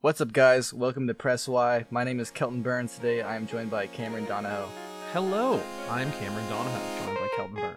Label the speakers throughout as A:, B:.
A: What's up, guys? Welcome to Press Why. My name is Kelton Burns. Today I am joined by Kameron Donahoe.
B: Hello, I'm Kameron Donahoe, joined by Kelton Burns.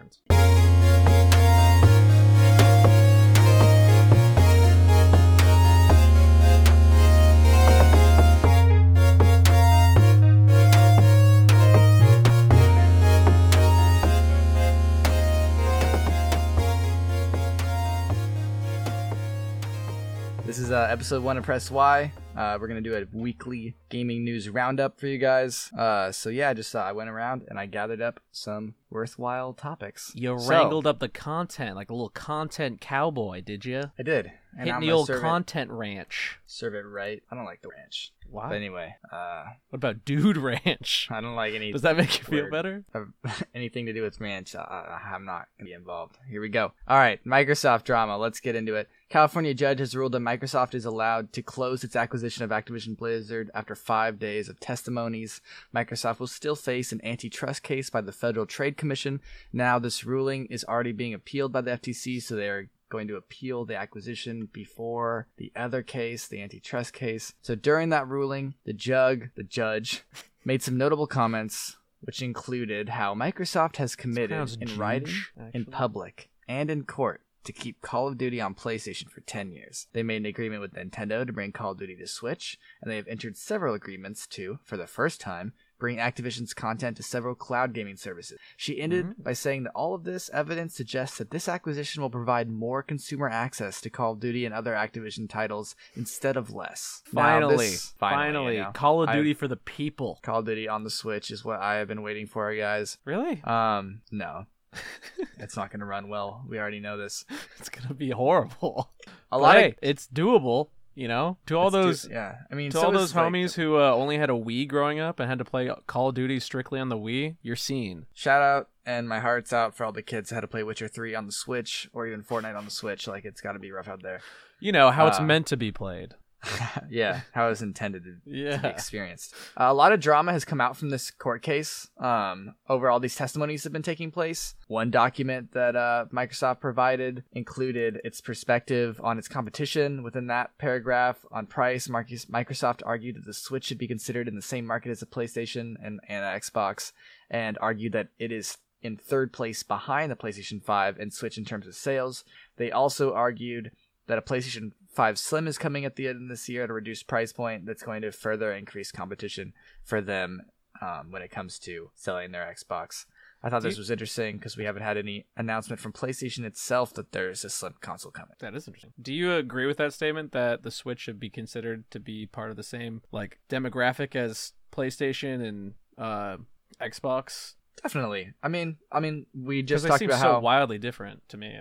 A: Is uh, episode one of Press Why. Uh, we're gonna do a weekly gaming news roundup for you guys. Uh, so yeah, I just uh, I went around and I gathered up some worthwhile topics.
B: You
A: So,
B: wrangled up the content like a little content cowboy, did you?
A: I did. And
B: Hitting
A: I'm
B: the old content ranch.
A: Serve it right. I don't like the ranch.
B: Why?
A: But anyway, uh,
B: What about Dude Ranch?
A: I don't like any.
B: Does that make you feel better?
A: anything to do with ranch, I- I'm not gonna be involved. Here we go. All right, Microsoft drama. Let's get into it. California judge has ruled that Microsoft is allowed to close its acquisition of Activision Blizzard after five days of testimonies. Microsoft will still face an antitrust case by the Federal Trade Commission. Now, this ruling is already being appealed by the FTC, so they are going to appeal the acquisition before the other case, the antitrust case. So during that ruling, the jug, the judge, made some notable comments, which included how Microsoft has committed in writing, in public, and in court to keep Call of Duty on PlayStation for 10 years. They made an agreement with Nintendo to bring Call of Duty to Switch, and they have entered several agreements to, for the first time, bring Activision's content to several cloud gaming services. She ended
B: Mm-hmm.
A: by saying that all of this evidence suggests that this acquisition will provide more consumer access to Call of Duty and other Activision titles instead of less. Now,
B: Finally,
A: this-
B: finally,
A: you know,
B: Call of
A: I-
B: Duty for the people.
A: Call of Duty on the Switch is what I have been waiting for, guys.
B: Really?
A: Um, no. it's not going to run well. We already know this.
B: It's gonna be horrible.
A: A lot
B: hey,
A: of
B: it's doable. You know, to all
A: let's do-
B: those
A: yeah. I mean,
B: to
A: so
B: all those
A: like,
B: homies who uh, only had a Wii growing up and had to play Call of Duty strictly on the Wii, you're seen.
A: shout out and my heart's out for all the kids that had to play Witcher 3 on the Switch or even Fortnite on the Switch. Like, it's got to be rough out there.
B: You know how it's
A: Uh,
B: meant to be played.
A: yeah, how it was intended to, to be experienced. Uh, a lot of drama has come out from this court case um, over all these testimonies that have been taking place. One document that uh, Microsoft provided included its perspective on its competition. Within that paragraph on price, Marcus- Microsoft argued that the Switch should be considered in the same market as the PlayStation and, and Xbox, and argued that it is in third place behind the PlayStation 5 and Switch in terms of sales. They also argued that a PlayStation 5 Slim is coming at the end of this year at a reduced price point that's going to further increase competition for them um, when it comes to selling their Xbox. I thought this was interesting because we haven't had any announcement from PlayStation itself that there's a Slim console coming.
B: That is interesting. Do you agree with that statement that the Switch should be considered to be part of the same like demographic as PlayStation and uh, Xbox?
A: Definitely. I mean, I mean, we just talked about
B: so
A: how
B: wildly different to me.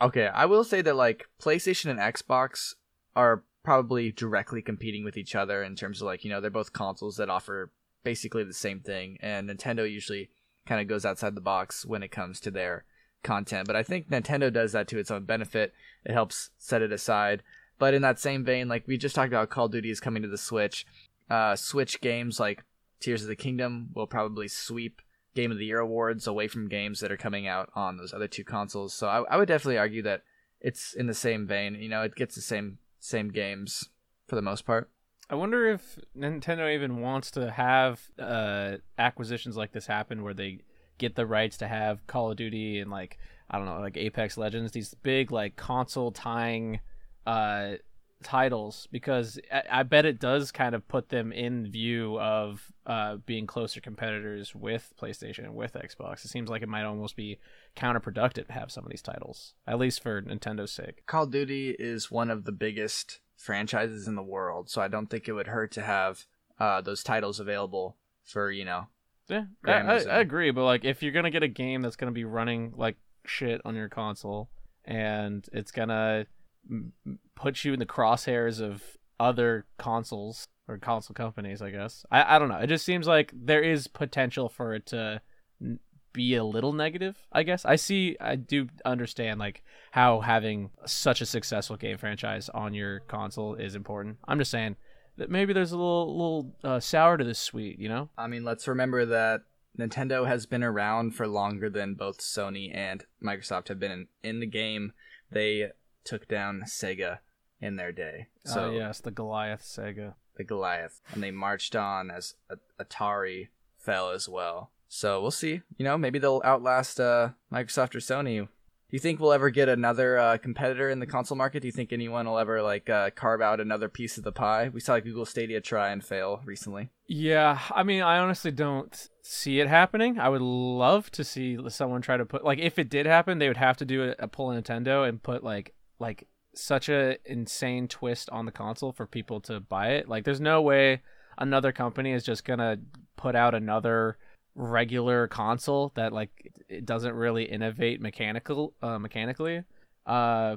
A: Okay, I will say that like PlayStation and Xbox are probably directly competing with each other in terms of like you know they're both consoles that offer basically the same thing, and Nintendo usually kind of goes outside the box when it comes to their content. But I think Nintendo does that to its own benefit. It helps set it aside. But in that same vein, like we just talked about, Call of Duty is coming to the Switch. Uh, Switch games like Tears of the Kingdom will probably sweep Game of the Year awards away from games that are coming out on those other two consoles. So I, I would definitely argue that it's in the same vein. You know, it gets the same same games for the most part.
B: I wonder if Nintendo even wants to have uh, acquisitions like this happen where they get the rights to have Call of Duty and like I don't know, like Apex Legends, these big like console tying uh, titles, because I, I bet it does kind of put them in view of uh, being closer competitors with PlayStation and with Xbox. It seems like it might almost be counterproductive to have some of these titles, at least for Nintendo's sake.
A: Call of Duty is one of the biggest franchises in the world, so I don't think it would hurt to have uh, those titles available for you know.
B: Yeah, I, I, I agree. But like, if you're gonna get a game that's gonna be running like shit on your console, and it's gonna put you in the crosshairs of other consoles or console companies, I guess. I, I don't know. It just seems like there is potential for it to be a little negative. I guess I see. I do understand like how having such a successful game franchise on your console is important. I'm just saying that maybe there's a little little uh, sour to this sweet. You know.
A: I mean, let's remember that Nintendo has been around for longer than both Sony and Microsoft have been in, in the game. They took down Sega in their day.
B: So
A: So
B: yes, the Goliath Sega.
A: the Goliath, and they marched on as Atari fell as well. So we'll see. You know, maybe they'll outlast uh, Microsoft or Sony. Do you think we'll ever get another uh, competitor in the console market? Do you think anyone will ever like uh, carve out another piece of the pie? We saw Google Stadia try and fail recently.
B: Yeah, I mean, I honestly don't see it happening. I would love to see someone try to put like if it did happen, they would have to do a, a pull Nintendo and put like like such a insane twist on the console for people to buy it. Like, there's no way another company is just gonna put out another regular console that like it doesn't really innovate mechanical uh, mechanically. Uh,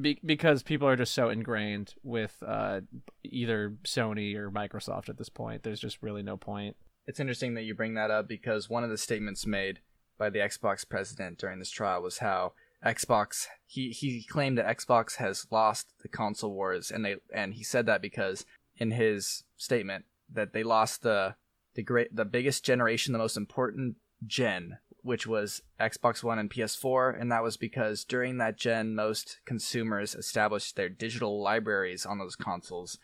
B: be- because people are just so ingrained with uh, either Sony or Microsoft at this point. There's just really no point.
A: It's interesting that you bring that up because one of the statements made by the Xbox president during this trial was how Xbox he he claimed that Xbox has lost the console wars and they and he said that because in his statement that they lost the the great the biggest generation the most important gen which was Xbox One and PS4 and that was because during that gen most consumers established their digital libraries on those consoles.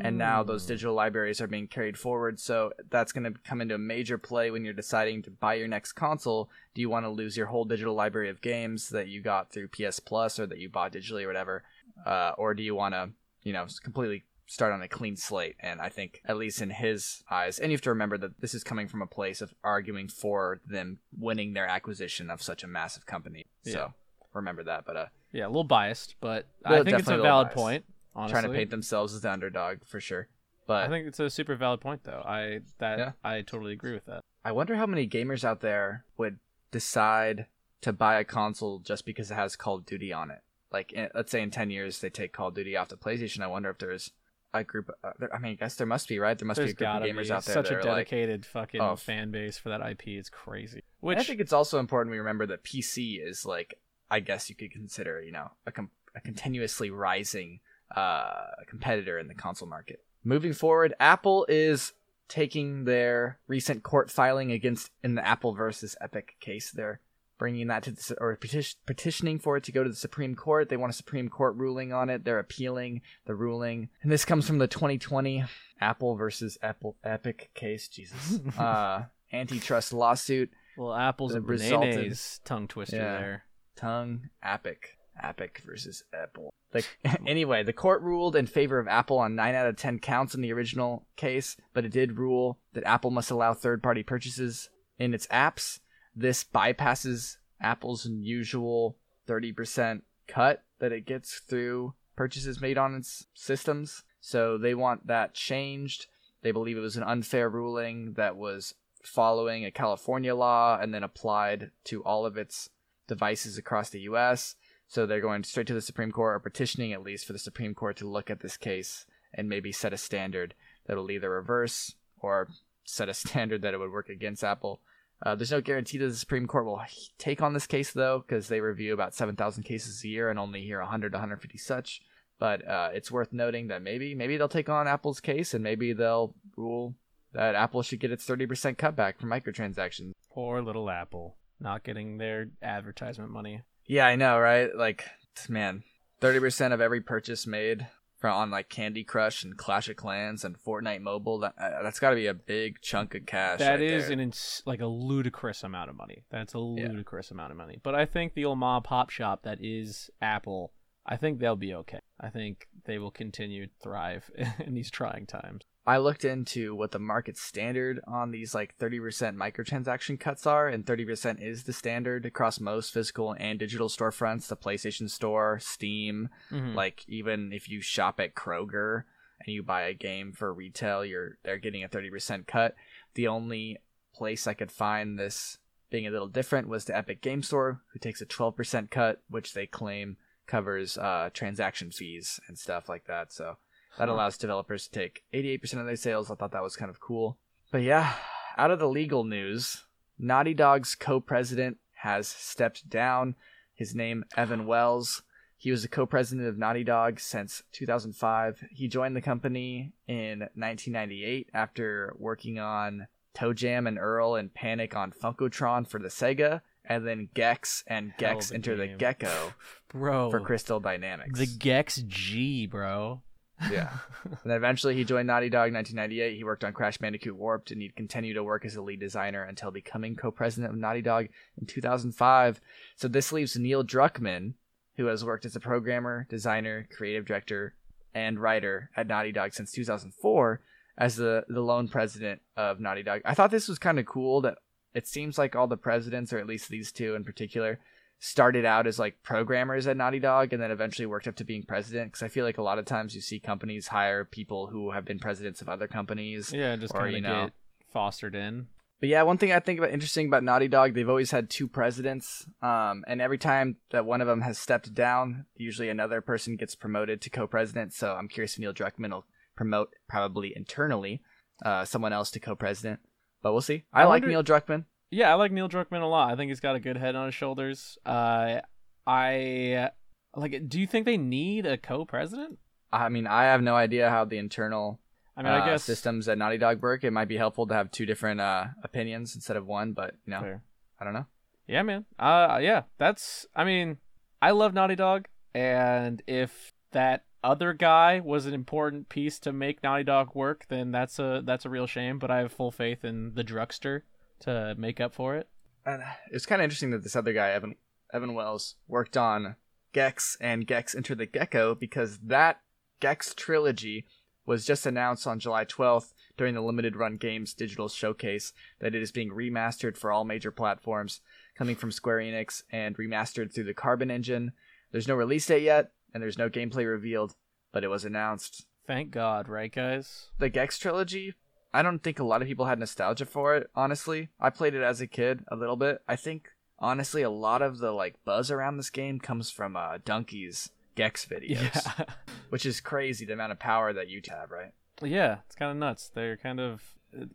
A: And now those
B: Mm.
A: digital libraries are being carried forward so that's going to come into a major play when you're deciding to buy your next console. Do you want to lose your whole digital library of games that you got through ps plus or that you bought digitally or whatever? Uh, or do you want to you know completely start on a clean slate and i think at least in his eyes and you have to remember that this is coming from a place of arguing for them winning their acquisition of such a massive company
B: Yeah.
A: so remember that but uh
B: Yeah, a little biased, but I think it's a valid
A: biased.
B: point. Honestly,
A: trying to paint themselves as the underdog for sure but
B: I think it's a super valid point, though. I that
A: Yeah.
B: I totally agree with that.
A: I wonder how many gamers out there would decide to buy a console just because it has Call of Duty on it. Like, in, let's say in 10 years they take Call of Duty off the PlayStation. I wonder if there's a group. Uh, there, I mean, I guess there must be, right? There must
B: There's
A: be a group of gamers
B: be
A: out there
B: such a
A: are like.
B: dedicated fucking
A: oh,
B: fan base for that IP. It's crazy. Which
A: I think it's also important we remember that PC is like, I guess you could consider, you know, a, com- a continuously rising uh, competitor in the console market. Moving forward, Apple is taking their recent court filing against in the Apple versus Epic case. They're bringing that to the, or petition, petitioning for it to go to the Supreme Court. They want a Supreme Court ruling on it. They're appealing the ruling, and this comes from the 2020 Apple versus Apple Epic case. Jesus, uh, antitrust lawsuit.
B: well, apples and
A: resulted-
B: tongue twister
A: Yeah.
B: there.
A: tongue epic epic versus apple the, anyway the court ruled in favor of apple on 9 out of 10 counts in the original case but it did rule that apple must allow third-party purchases in its apps this bypasses apple's usual 30% cut that it gets through purchases made on its systems so they want that changed they believe it was an unfair ruling that was following a california law and then applied to all of its devices across the US. So they're going straight to the Supreme Court or petitioning at least for the Supreme Court to look at this case and maybe set a standard that'll either reverse or set a standard that it would work against Apple. Uh, there's no guarantee that the Supreme Court will take on this case though, because they review about 7,000 cases a year and only hear 100 to 150 such. But uh, it's worth noting that maybe maybe they'll take on Apple's case and maybe they'll rule that Apple should get its 30% cutback for microtransactions.
B: Poor little Apple, not getting their advertisement money.
A: Yeah, I know, right? Like, man, thirty percent of every purchase made on like Candy Crush and Clash of Clans and Fortnite Mobile. That uh, that's got to be a big chunk of cash.
B: That
A: right
B: is
A: there.
B: an ins- like a ludicrous amount of money. That's a
A: Yeah.
B: ludicrous amount of money. But I think the old mom pop shop that is Apple, I think they'll be okay. I think they will continue to thrive in these trying times.
A: I looked into what the market standard on these like 30% microtransaction cuts are, and 30% is the standard across most physical and digital storefronts, the PlayStation Store, Steam,
B: Mhm.
A: like even if you shop at Kroger and you buy a game for retail, you're they're getting a 30% cut. The only place I could find this being a little different was the Epic Game Store, who takes a 12% cut, which they claim covers uh, transaction fees and stuff like that. So that allows developers to take 88% of their sales. I thought that was kind of cool. But yeah, out of the legal news, Naughty Dog's co-president has stepped down. His name Evan Wells. He was the co-president of Naughty Dog since 2005. He joined the company in 1998 after working on ToeJam and Earl and Panic on Funkotron for the Sega, and then Gex and Gex Enter the. Gecko
B: bro.
A: for Crystal Dynamics.
B: the Gex G, bro.
A: Yeah. and then eventually he joined Naughty Dog in 1998. He worked on Crash Bandicoot Warped, and he'd continue to work as a lead designer until becoming co-president of Naughty Dog in 2005. So this leaves Neil Druckmann, who has worked as a programmer, designer, creative director, and writer at Naughty Dog since 2004, as the the lone president of Naughty Dog. I thought this was kind of cool that it seems like all the presidents, or at least these two in particular, started out as like programmers at Naughty Dog and then eventually worked up to being president. Because I feel like a lot of times you see companies hire people who have been presidents of other companies.
B: Yeah, just
A: Or,
B: kind
A: you
B: of
A: know.
B: get fostered in.
A: But yeah, one thing I think about interesting about Naughty Dog, they've always had two presidents, um, and every time that one of them has stepped down, usually another person gets promoted to co-president. So I'm curious if Neil Druckmann will promote probably internally uh, someone else to co-president, but we'll see. I,
B: I
A: like
B: wonder-
A: Neil Druckmann.
B: Yeah, I like Neil Druckmann a lot. I think he's got a good head on his shoulders. Uh, I like. Do you think they need a co-president?
A: I mean, I have no idea how the internal
B: I mean,
A: uh,
B: I guess
A: systems at Naughty Dog work. It might be helpful to have two different uh, opinions instead of one, but you know,
B: Fair.
A: I don't know.
B: Yeah, man. Uh, yeah. That's. I mean, I love Naughty Dog, and if that other guy was an important piece to make Naughty Dog work, then that's a that's a real shame. But I have full faith in the Drugster to make up for it.
A: And it's kind of interesting that this other guy, Evan Evan Wells, worked on Gex and Gex Enter the Gecko because that Gex trilogy was just announced on July 12th during the limited run games digital showcase that it is being remastered for all major platforms, coming from Square Enix and remastered through the Carbon engine. There's no release date yet, and there's no gameplay revealed, but it was announced.
B: Thank God, right, guys?
A: The Gex trilogy, I don't think a lot of people had nostalgia for it, honestly. I played it as a kid a little bit. I think honestly a lot of the like buzz around this game comes from uh Dunkey's Gex videos,
B: Yeah,
A: which is crazy the amount of power that you have, right?
B: yeah. It's kind of nuts. They're kind of uh,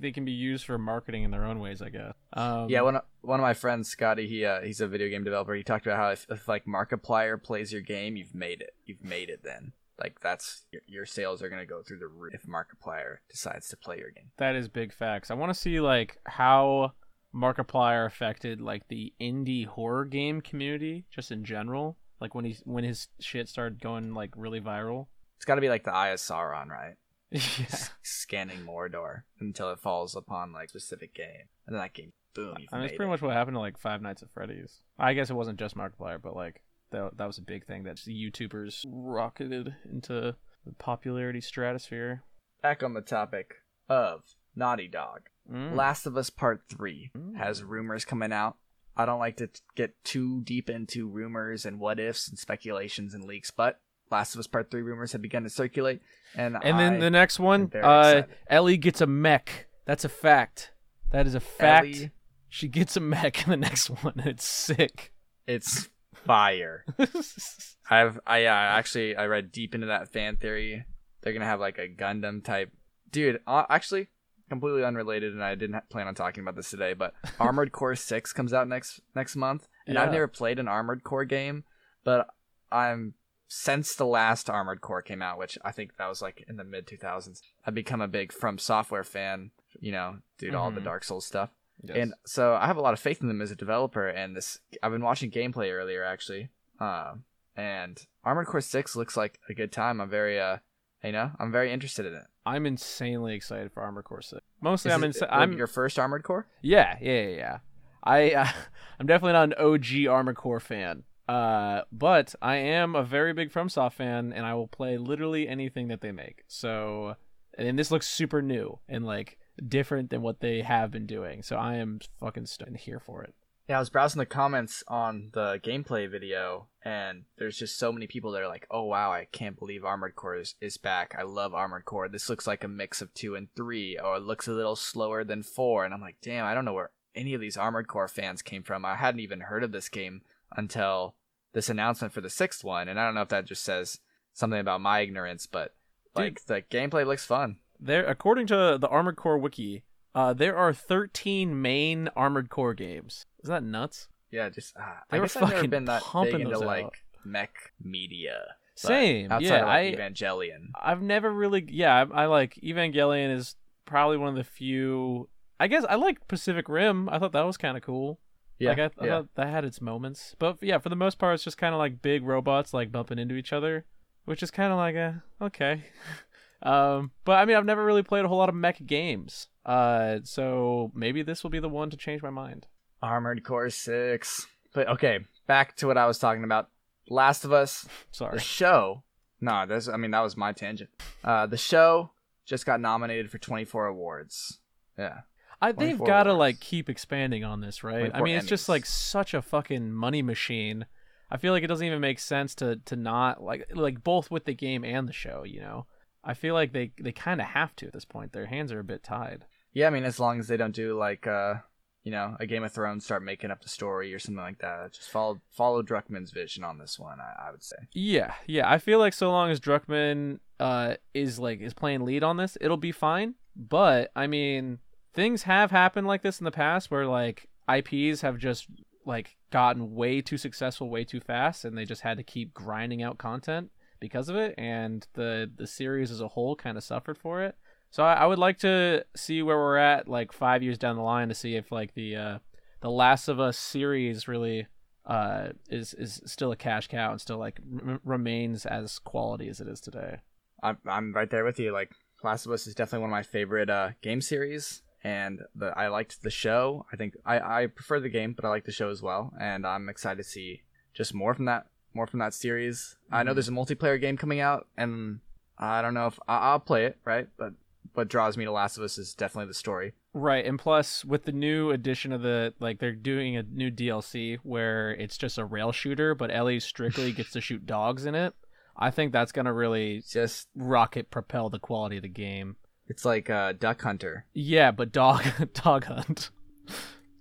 B: they can be used for marketing in their own ways, I guess. Um,
A: yeah, one of, one of my friends, Scotty, he uh, he's a video game developer. He talked about how if, if like Markiplier plays your game, you've made it. You've made it. Then like that's your, your sales are gonna go through the roof if Markiplier decides to play your game.
B: That is big facts. I want to see like how Markiplier affected like the indie horror game community just in general. Like when he when his shit started going like really viral.
A: It's got to be like the Eye of Sauron, right?
B: yeah.
A: S- scanning Mordor until it falls upon like specific game, and then that game, boom,
B: I mean, it's pretty
A: it.
B: much what happened to like Five Nights at Freddy's. I guess it wasn't just Markiplier, but like that that was a big thing that the YouTubers rocketed into the popularity stratosphere.
A: Back on the topic of Naughty Dog,
B: Mm.
A: Last of Us Part Three
B: Mm.
A: has rumors coming out. I don't like to t- get too deep into rumors and what ifs and speculations and leaks, but Last of Us Part Three rumors have begun to circulate, and
B: And then
A: I-
B: the next one, uh. Ellie gets a mech. That's a fact. That is a fact.
A: Ellie,
B: She gets a mech in the next one. It's sick.
A: it's fire. I've I yeah, actually I read deep into that fan theory. They're gonna have like a Gundam type, dude. Uh, actually, completely unrelated, and I didn't plan on talking about this today. But Armored Core Six comes out next next month, and I've never played an Armored Core game, but I'm since the last Armored Core came out, which I think that was like in the mid 2000s. I've become a big From Software fan. You know, due to all the
B: Mhm.
A: Dark Souls stuff.
B: Yes.
A: And so I have a lot of faith in them as a developer. And this, I've been watching gameplay earlier actually. Um, and Armored Core Six looks like a good time. I'm very, uh, you know, I'm very interested in it.
B: I'm insanely excited for Armored Core 6. Mostly,
A: Is
B: I'm insa- I'm
A: your first Armored Core.
B: yeah, yeah, yeah, yeah. I uh, I'm definitely not an OG Armored Core fan. Uh, but I am a very big FromSoft fan, and I will play literally anything that they make. So, and this looks super new and like different than what they have been doing. So I am fucking stoked here for it.
A: Yeah, I was browsing the comments on the gameplay video, and there's just so many people that are like, "Oh wow, I can't believe Armored Core is, is back. I love Armored Core. This looks like a mix of two and three, or it looks a little slower than four. And I'm like, damn, I don't know where any of these Armored Core fans came from. I hadn't even heard of this game until this announcement for the sixth one, and I don't know if that just says something about my ignorance, but like the gameplay looks fun.
B: There, according to the Armored Core wiki, uh, there are 13 main Armored Core games. Isn't that nuts?
A: Yeah, just uh,
B: They
A: I
B: were
A: guess I've never been that
B: pumping
A: big into like
B: out.
A: mech media.
B: Same,
A: outside
B: yeah.
A: of like,
B: I
A: Evangelion.
B: I've never really, yeah. I, I like Evangelion is probably one of the few. I guess I like Pacific Rim. I thought that was kind of cool.
A: Yeah,
B: like I, I
A: yeah.
B: thought that had its moments, but yeah, for the most part, it's just kind of like big robots like bumping into each other, which is kind of like a okay. um, but I mean, I've never really played a whole lot of mech games, uh, so maybe this will be the one to change my mind.
A: Armored Core Six. But okay, back to what I was talking about. Last of Us,
B: Sorry.
A: the show. No, that's. I mean, that was my tangent. Uh, the show just got nominated for 24 awards. Yeah.
B: I, they've got to like keep expanding on this, right? I
A: 24
B: mean, it's just like such a fucking money machine. I feel like it doesn't even make sense to to not like like both with the game and the show. You know, I feel like they they kind of have to at this point. Their hands are a bit tied.
A: Yeah, I mean, as long as they don't do like, uh, you know, a Game of Thrones, start making up the story or something like that. Just follow follow Druckmann's vision on this one. I, I would say.
B: Yeah, yeah. I feel like so long as Druckmann uh is like is playing lead on this, it'll be fine. But I mean, things have happened like this in the past where like IPs have just like gotten way too successful way too fast and they just had to keep grinding out content because of it and the the series as a whole kind of suffered for it. So I, I would like to see where we're at like 5 years down the line to see if like the uh the Last of Us series really uh, is is still a cash cow and still like r- remains as quality as it is today.
A: I'm I'm right there with you. Like Last of Us is definitely one of my favorite uh, game series, and the I liked the show. I think I I prefer the game, but I like the show as well, and I'm excited to see just more from that more from that series. I know
B: Mhm.
A: there's a multiplayer game coming out, and I don't know if I, I'll play it, right? But what draws me to Last of Us is definitely the story.
B: Right, and plus with the new addition of the like they're doing a new DLC where it's just a rail shooter, but Ellie strictly gets to shoot dogs in it. I think that's gonna really
A: just
B: rocket propel the quality of the game.
A: it's like uh, Duck Hunter,
B: Yeah, but dog dog hunt.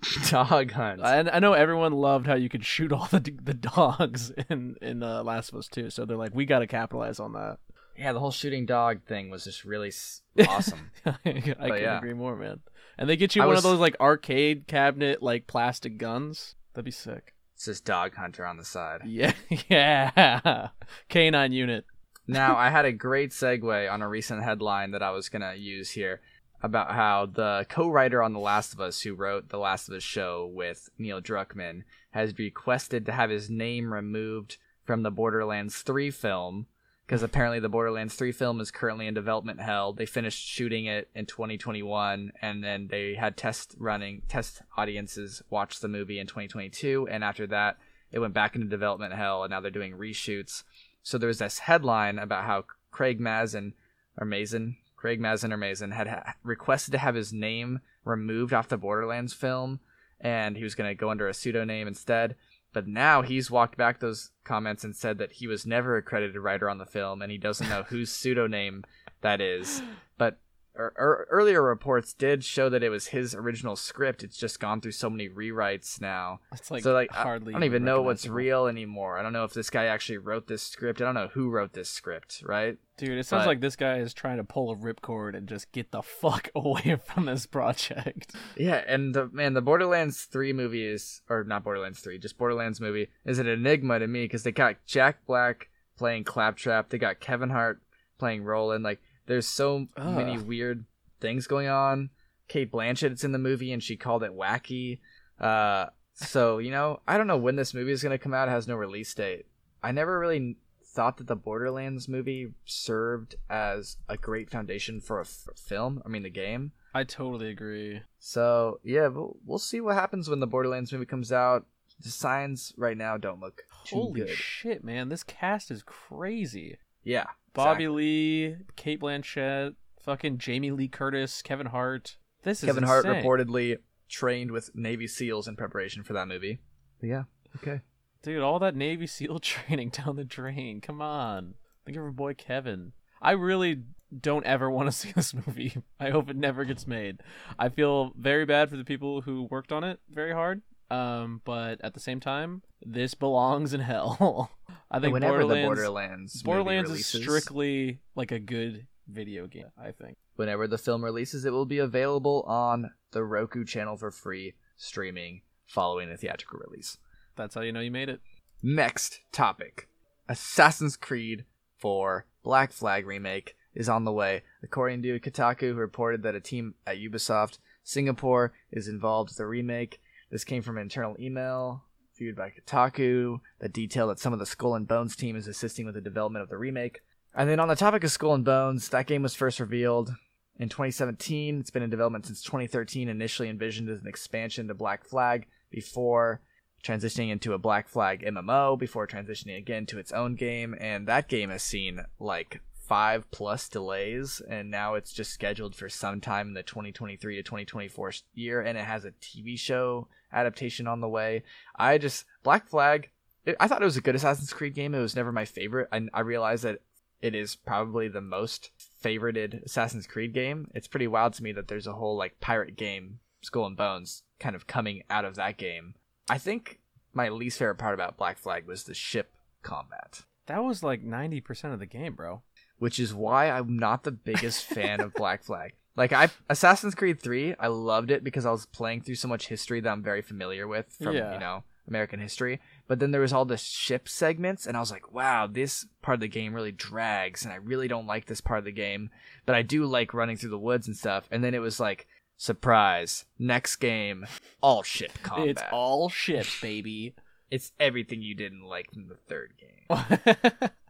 A: Dog Hunt.
B: I, I know everyone loved how you could shoot all the the dogs in in uh, Last of Us 2, so they're like, we got to capitalize on that.
A: yeah, the whole shooting dog thing was just really awesome.
B: I can
A: yeah.
B: agree more, man. And they get you
A: I
B: one
A: was-
B: of those like arcade cabinet like plastic guns. That'd be sick.
A: it's just Dog Hunter on the side.
B: Yeah, yeah. Canine unit.
A: now I had a great segue on a recent headline that I was gonna use here about how the co-writer on The Last of Us, who wrote The Last of Us show with Neil Druckmann, has requested to have his name removed from the Borderlands 3 film because apparently the Borderlands 3 film is currently in development hell. They finished shooting it in 2021 and then they had test running test audiences watch the movie in 2022 and after that it went back into development hell and now they're doing reshoots. So there was this headline about how Craig Mazin or Mazin, Craig Mazin or Mazin had ha- requested to have his name removed off the Borderlands film and he was going to go under a pseudonym instead. But now he's walked back those comments and said that he was never a credited writer on the film and he doesn't know whose pseudonym that is. But er, er, earlier reports did show that it was his original script. It's just gone through so many rewrites now.
B: It's like
A: so like I-
B: hardly.
A: I don't even know what's real anymore. I don't know if this guy actually wrote this script. I don't know who wrote this script, right?
B: Dude, it sounds
A: but-
B: like this guy is trying to pull a ripcord and just get the fuck away from this project.
A: Yeah, and the man, the Borderlands three movie is, or not Borderlands three, just Borderlands movie is an enigma to me because they got Jack Black playing Claptrap, they got Kevin Hart playing Roland. Like, there's so many weird things going on. Cate Blanchett's in the movie and she called it wacky. Uh, so you know, I don't know when this movie is gonna come out. It has no release date. I never really thought that the Borderlands movie served as a great foundation for a f- film. I mean, the game.
B: I totally agree.
A: So yeah, we'll, we'll see what happens when the Borderlands movie comes out. The signs right now don't look
B: Holy
A: good.
B: shit, man! This cast is crazy.
A: yeah,
B: Bobby
A: exactly.
B: Lee, Cate Blanchett, fucking Jamie Lee Curtis, Kevin Hart. This is
A: Kevin Hart
B: insane.
A: reportedly trained with Navy SEALs in preparation for that movie. But yeah, okay.
B: Dude, all that Navy SEAL training down the drain. Come on. Think of our boy Kevin. I really don't ever want to see this movie. I hope it never gets made. I feel very bad for the people who worked on it very hard. Um, but at the same time, this belongs in hell. I think
A: Whenever
B: Borderlands,
A: the Borderlands
B: Borderlands is strictly like a good video game. I think.
A: whenever the film releases, it will be available on the Roku channel for free streaming following the theatrical release.
B: That's how you know you made it.
A: Next topic Assassin's Creed 4 Black Flag remake is on the way. According to Kotaku, who reported that a team at Ubisoft Singapore is involved with the remake, This came from an internal email viewed by Kotaku that detailed that some of the Skull and Bones team is assisting with the development of the remake. And then on the topic of Skull and Bones, that game was first revealed in 2017. It's been in development since 2013, initially envisioned as an expansion to Black Flag before transitioning into a Black Flag MMO, before transitioning again to its own game. And that game has seen like five plus delays, and now it's just scheduled for sometime in the 2023 to 2024 year, and it has a TV show adaptation on the way. I just Black Flag. It, I thought it was a good Assassin's Creed game. It was never my favorite. I, I realized that it is probably the most favorited Assassin's Creed game. It's pretty wild to me that there's a whole like pirate game, Skull and Bones, kind of coming out of that game. I think my least favorite part about Black Flag was the ship combat.
B: That was like 90% of the game, bro.
A: Which is why I'm not the biggest fan of Black Flag. Like I Assassin's Creed 3, I loved it because I was playing through so much history that I'm very familiar with from,
B: Yeah.
A: you know, American history. But then there was all the ship segments and I was like, wow, this part of the game really drags and I really don't like this part of the game, but I do like running through the woods and stuff. And then it was like surprise, next game, all ship combat.
B: It's all ships, baby.
A: It's everything you didn't like from the third game.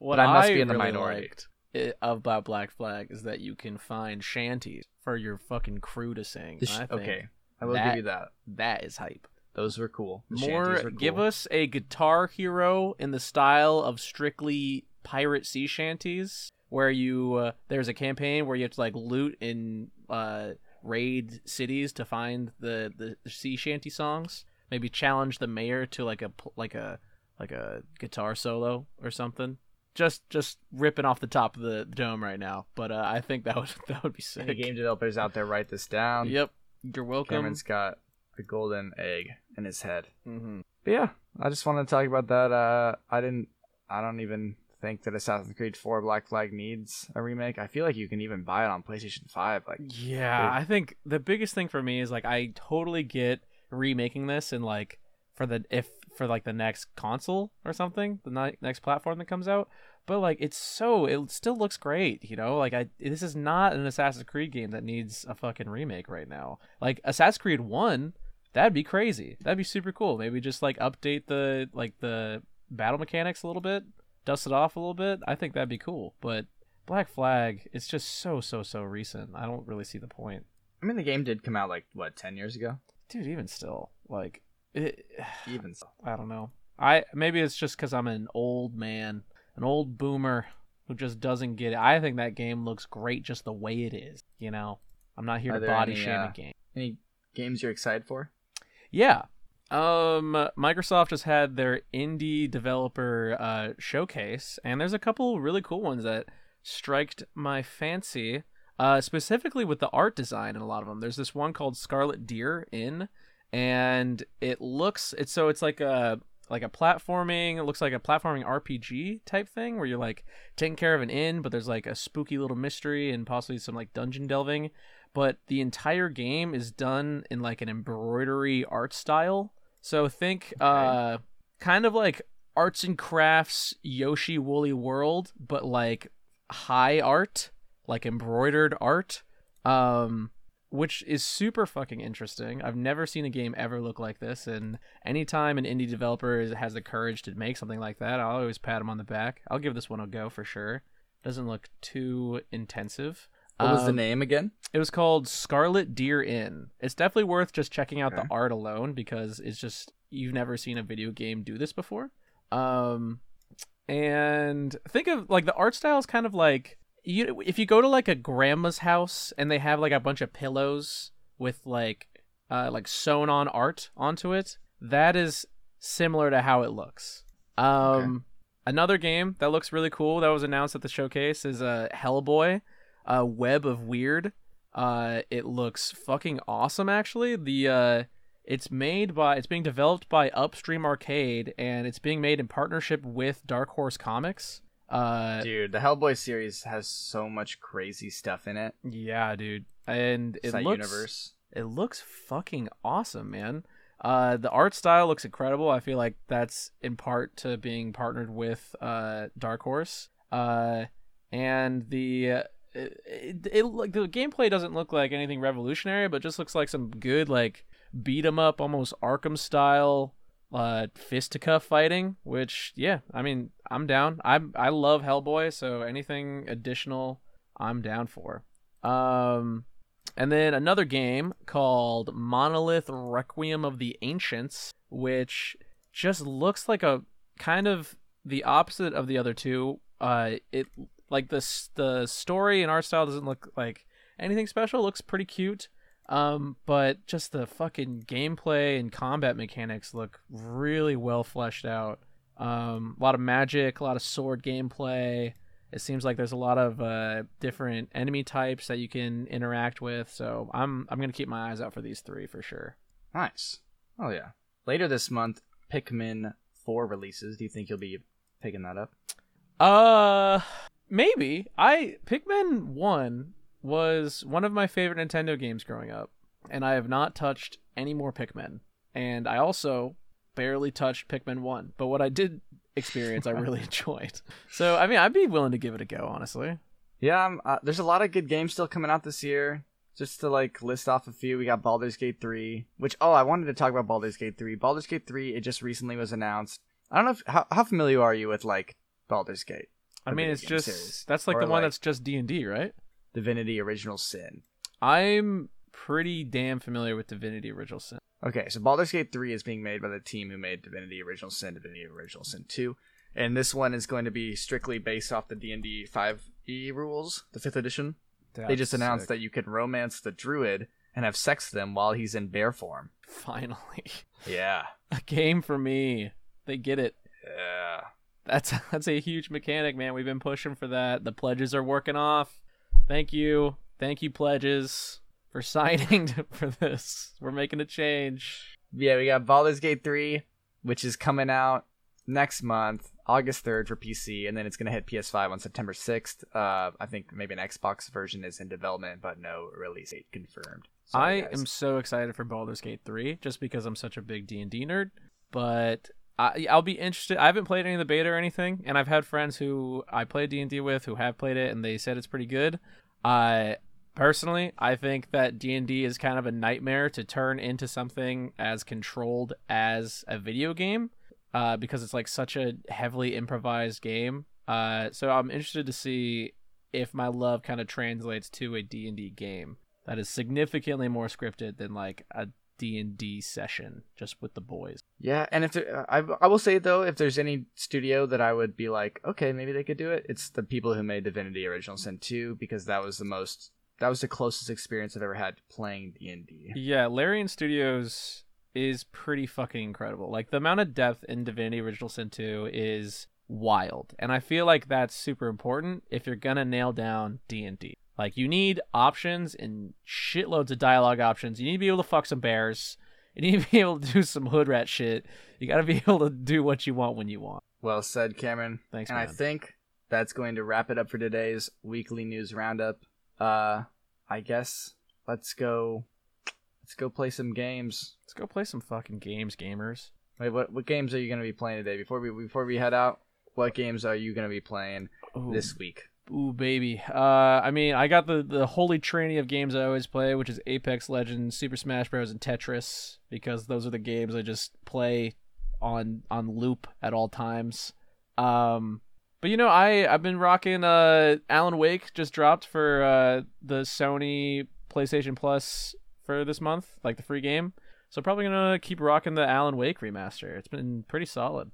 B: what
A: But I must
B: I
A: be in the
B: really
A: minority.
B: liked i- about Black Flag is that you can find shanties for your fucking crew to sing.
A: Sh-
B: I
A: okay, I will
B: that-
A: give you that.
B: that is hype.
A: Those were cool. The
B: More,
A: were
B: give us a guitar hero in the style of strictly pirate sea shanties, where you uh, there's a campaign where you have to like loot in uh, raid cities to find the, the the sea shanty songs. Maybe challenge the mayor to like a like a like a guitar solo or something. Just just ripping off the top of the dome right now, but uh, I think that would that would be sick.
A: Any game developers out there, write this down.
B: Yep, you're welcome.
A: Kameron's got a golden egg in his head.
B: hmm
A: But yeah, I just wanted to talk about that. Uh, I didn't. I don't even think that Assassin's Creed 4 Black Flag needs a remake. I feel like you can even buy it on PlayStation 5. Like,
B: Yeah,
A: Big.
B: I think the biggest thing for me is like I totally get remaking this and like for the if for like the next console or something, the ni- next platform that comes out. But like it's so it still looks great, you know? Like I this is not an Assassin's Creed game that needs a fucking remake right now. Like Assassin's Creed 1, that'd be crazy. That'd be super cool. Maybe just like update the like the battle mechanics a little bit, dust it off a little bit. I think that'd be cool. But Black Flag, it's just so so so recent. I don't really see the point,
A: I mean, the game did come out like what 10 years ago.
B: dude. Even still, like, it,
A: Even so,
B: I don't know. I maybe it's just because I'm an old man, an old boomer who just doesn't get it. I think that game looks great just the way it is. You know, I'm not here
A: Are
B: to body
A: any,
B: shame
A: uh,
B: a game.
A: any games you're excited for?
B: Yeah. Um, Microsoft just had their indie developer uh, showcase, and there's a couple really cool ones that striked my fancy. Uh, specifically with the art design in a lot of them. There's this one called Scarlet Deer Inn, and it looks it's so it's like a like a platforming. It looks like a platforming RPG type thing where you're like taking care of an inn, but there's like a spooky little mystery and possibly some like dungeon delving. But the entire game is done in like an embroidery art style. So think uh kind of like arts and crafts Yoshi Woolly World, but like high art, like embroidered art. Um which is super fucking interesting. I've never seen a game ever look like this, and anytime an indie developer is- has the courage to make something like that, I'll always pat them on the back. I'll give this one a go for sure. Doesn't look too intensive.
A: What was the
B: Um,
A: name again?
B: It was called Scarlet Deer Inn. It's definitely worth just checking out
A: Okay.
B: the art alone because it's just you've never seen a video game do this before. Um, and think of like the art style is kind of like you if you go to like a grandma's house and they have like a bunch of pillows with like uh like sewn on art onto it. That is similar to how it looks. Um, another game that looks really cool that was announced at the showcase is uh Hellboy, uh Web of Wyrd. Uh, it looks fucking awesome actually. The uh, it's made by it's being developed by Upstream Arcade and it's being made in partnership with Dark Horse Comics. Uh,
A: Dude, the Hellboy series has so much crazy stuff in it.
B: yeah, dude, and
A: It's
B: it looks
A: universe.
B: it looks fucking awesome, man. Uh, the art style looks incredible. I feel like that's in part to being partnered with uh, Dark Horse. Uh, and the uh, it, it, it like the gameplay doesn't look like anything revolutionary, but just looks like some good like beat 'em up, almost Arkham style uh fisticuff fighting. Which yeah, I mean I'm down. I I love Hellboy, so anything additional I'm down for. Um, and then another game called Monolith Requiem of the Ancients, which just looks like a kind of the opposite of the other two. Uh, it like the the story and art style doesn't look like anything special. It looks pretty cute. Um, but just the fucking gameplay and combat mechanics look really well fleshed out. Um, a lot of magic, a lot of sword gameplay. It seems like there's a lot of uh, different enemy types that you can interact with. So I'm I'm gonna keep my eyes out for these three for sure.
A: Nice. Oh yeah. Later this month, Pikmin four releases. Do you think you'll be picking that up?
B: Uh, maybe. I Pikmin one was one of my favorite Nintendo games growing up, and I have not touched any more Pikmin. And I also barely touched Pikmin one, but what I did experience, I really enjoyed. So I mean, I'd be willing to give it a go, honestly.
A: Yeah, um, uh, there's a lot of good games still coming out this year. Just to like list off a few, we got Baldur's Gate 3, which oh, I wanted to talk about Baldur's Gate 3. Baldur's Gate 3, it just recently was announced. I don't know if, how how familiar are you with like Baldur's Gate?
B: I mean, it's just
A: series.
B: that's like
A: Or,
B: the one
A: like-
B: that's just D and D, right?
A: Divinity Original Sin.
B: I'm pretty damn familiar with Divinity Original Sin.
A: Okay, so Baldur's Gate 3 is being made by the team who made Divinity Original Sin, Divinity Original Sin 2, and this one is going to be strictly based off the D&D 5e rules, the 5th edition. they just announced that you can romance the druid and have sex with him while he's in bear form.
B: finally
A: Yeah.
B: a game for me. They get it.
A: Yeah.
B: That's that's a huge mechanic, man. We've been pushing for that. The pledges are working off. Thank you, thank you, pledges, for signing for this. We're making a change.
A: Yeah, we got Baldur's Gate 3, which is coming out next month, August 3rd for PC, and then it's going to hit PS5 on September 6th. Uh, I think maybe an Xbox version is in development, but no release date confirmed. Sorry,
B: I
A: guys.
B: am so excited for Baldur's Gate 3 just because I'm such a big D&D nerd, but I, I'll be interested. I haven't played any of the beta or anything, and I've had friends who I play D&D with who have played it and they said it's pretty good. I personally, I think that D&D is kind of a nightmare to turn into something as controlled as a video game uh, because it's like such a heavily improvised game. Uh, so I'm interested to see if my love kind of translates to a D&D game that is significantly more scripted than like a D&D session just with the boys.
A: Yeah, and if there, I I will say though, if there's any studio that I would be like, okay, maybe they could do it, it's the people who made Divinity Original Sin 2 because that was the most that was the closest experience I've ever had playing D&D.
B: Yeah, Larian Studios is pretty fucking incredible. Like the amount of depth in Divinity Original Sin 2 is wild. And I feel like that's super important if you're going to nail down D&D. Like you need options and shitloads of dialogue options. You need to be able to fuck some bears. You need to be able to do some hood rat shit. You got to be able to do what you want when you want.
A: Well said, Kameron.
B: Thanks,
A: and I think that's going to wrap it up for today's weekly news roundup. Uh I guess let's go let's go play some games.
B: Let's go play some fucking games, gamers.
A: Wait, what what games are you going to be playing today before we before we head out? What games are you going to be playing
B: Ooh,
A: this week?
B: Ooh, baby. Uh, I mean, I got the the holy trinity of games I always play, which is Apex Legends, Super Smash Bros, and Tetris, because those are the games I just play on on loop at all times. Um, but you know, I I've been rocking. Uh, Alan Wake just dropped for uh the Sony PlayStation Plus for this month, like the free game. So probably gonna keep rocking the Alan Wake remaster. It's been pretty solid.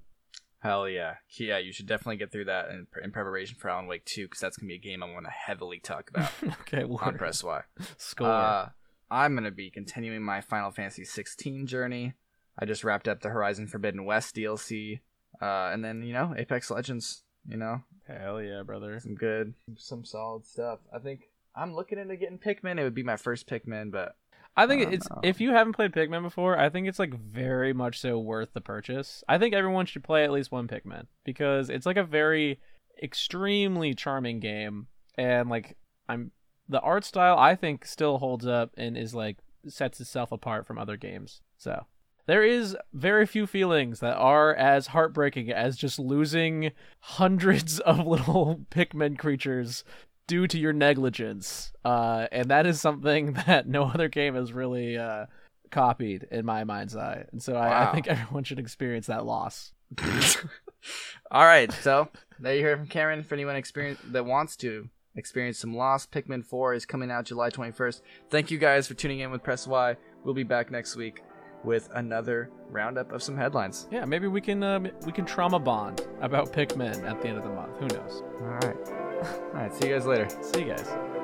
A: Hell yeah, yeah! You should definitely get through that in, in preparation for Alan Wake Two because that's gonna be a game I want to heavily talk about
B: okay,
A: on
B: word.
A: Press Y.
B: score.
A: Uh, I'm gonna be continuing my Final Fantasy 16 journey. I just wrapped up the Horizon Forbidden West DLC, uh, and then you know Apex Legends. You know,
B: Hell yeah, brother.
A: some good, some solid stuff. I think I'm looking into getting Pikmin. It would be my first Pikmin, but
B: I think
A: I
B: it's
A: know.
B: if you haven't played Pikmin before, I think it's like very much so worth the purchase. I think everyone should play at least one Pikmin because it's like a very extremely charming game and like I'm the art style I think still holds up and is like sets itself apart from other games. So there is very few feelings that are as heartbreaking as just losing hundreds of little Pikmin creatures due to your negligence. Uh, and that is something that no other game has really uh, copied in my mind's eye, and so I, I think everyone should experience that loss.
A: All right, so there you hear from Kameron. For anyone experience that wants to experience some loss, Pikmin 4 is coming out July 21st. Thank you guys for tuning in with Press Why. We'll be back next week with another roundup of some headlines.
B: Yeah, maybe we can um, we can trauma bond about Pikmin at the end of the month. Who knows?
A: All right. All right, see you guys later.
B: See you guys.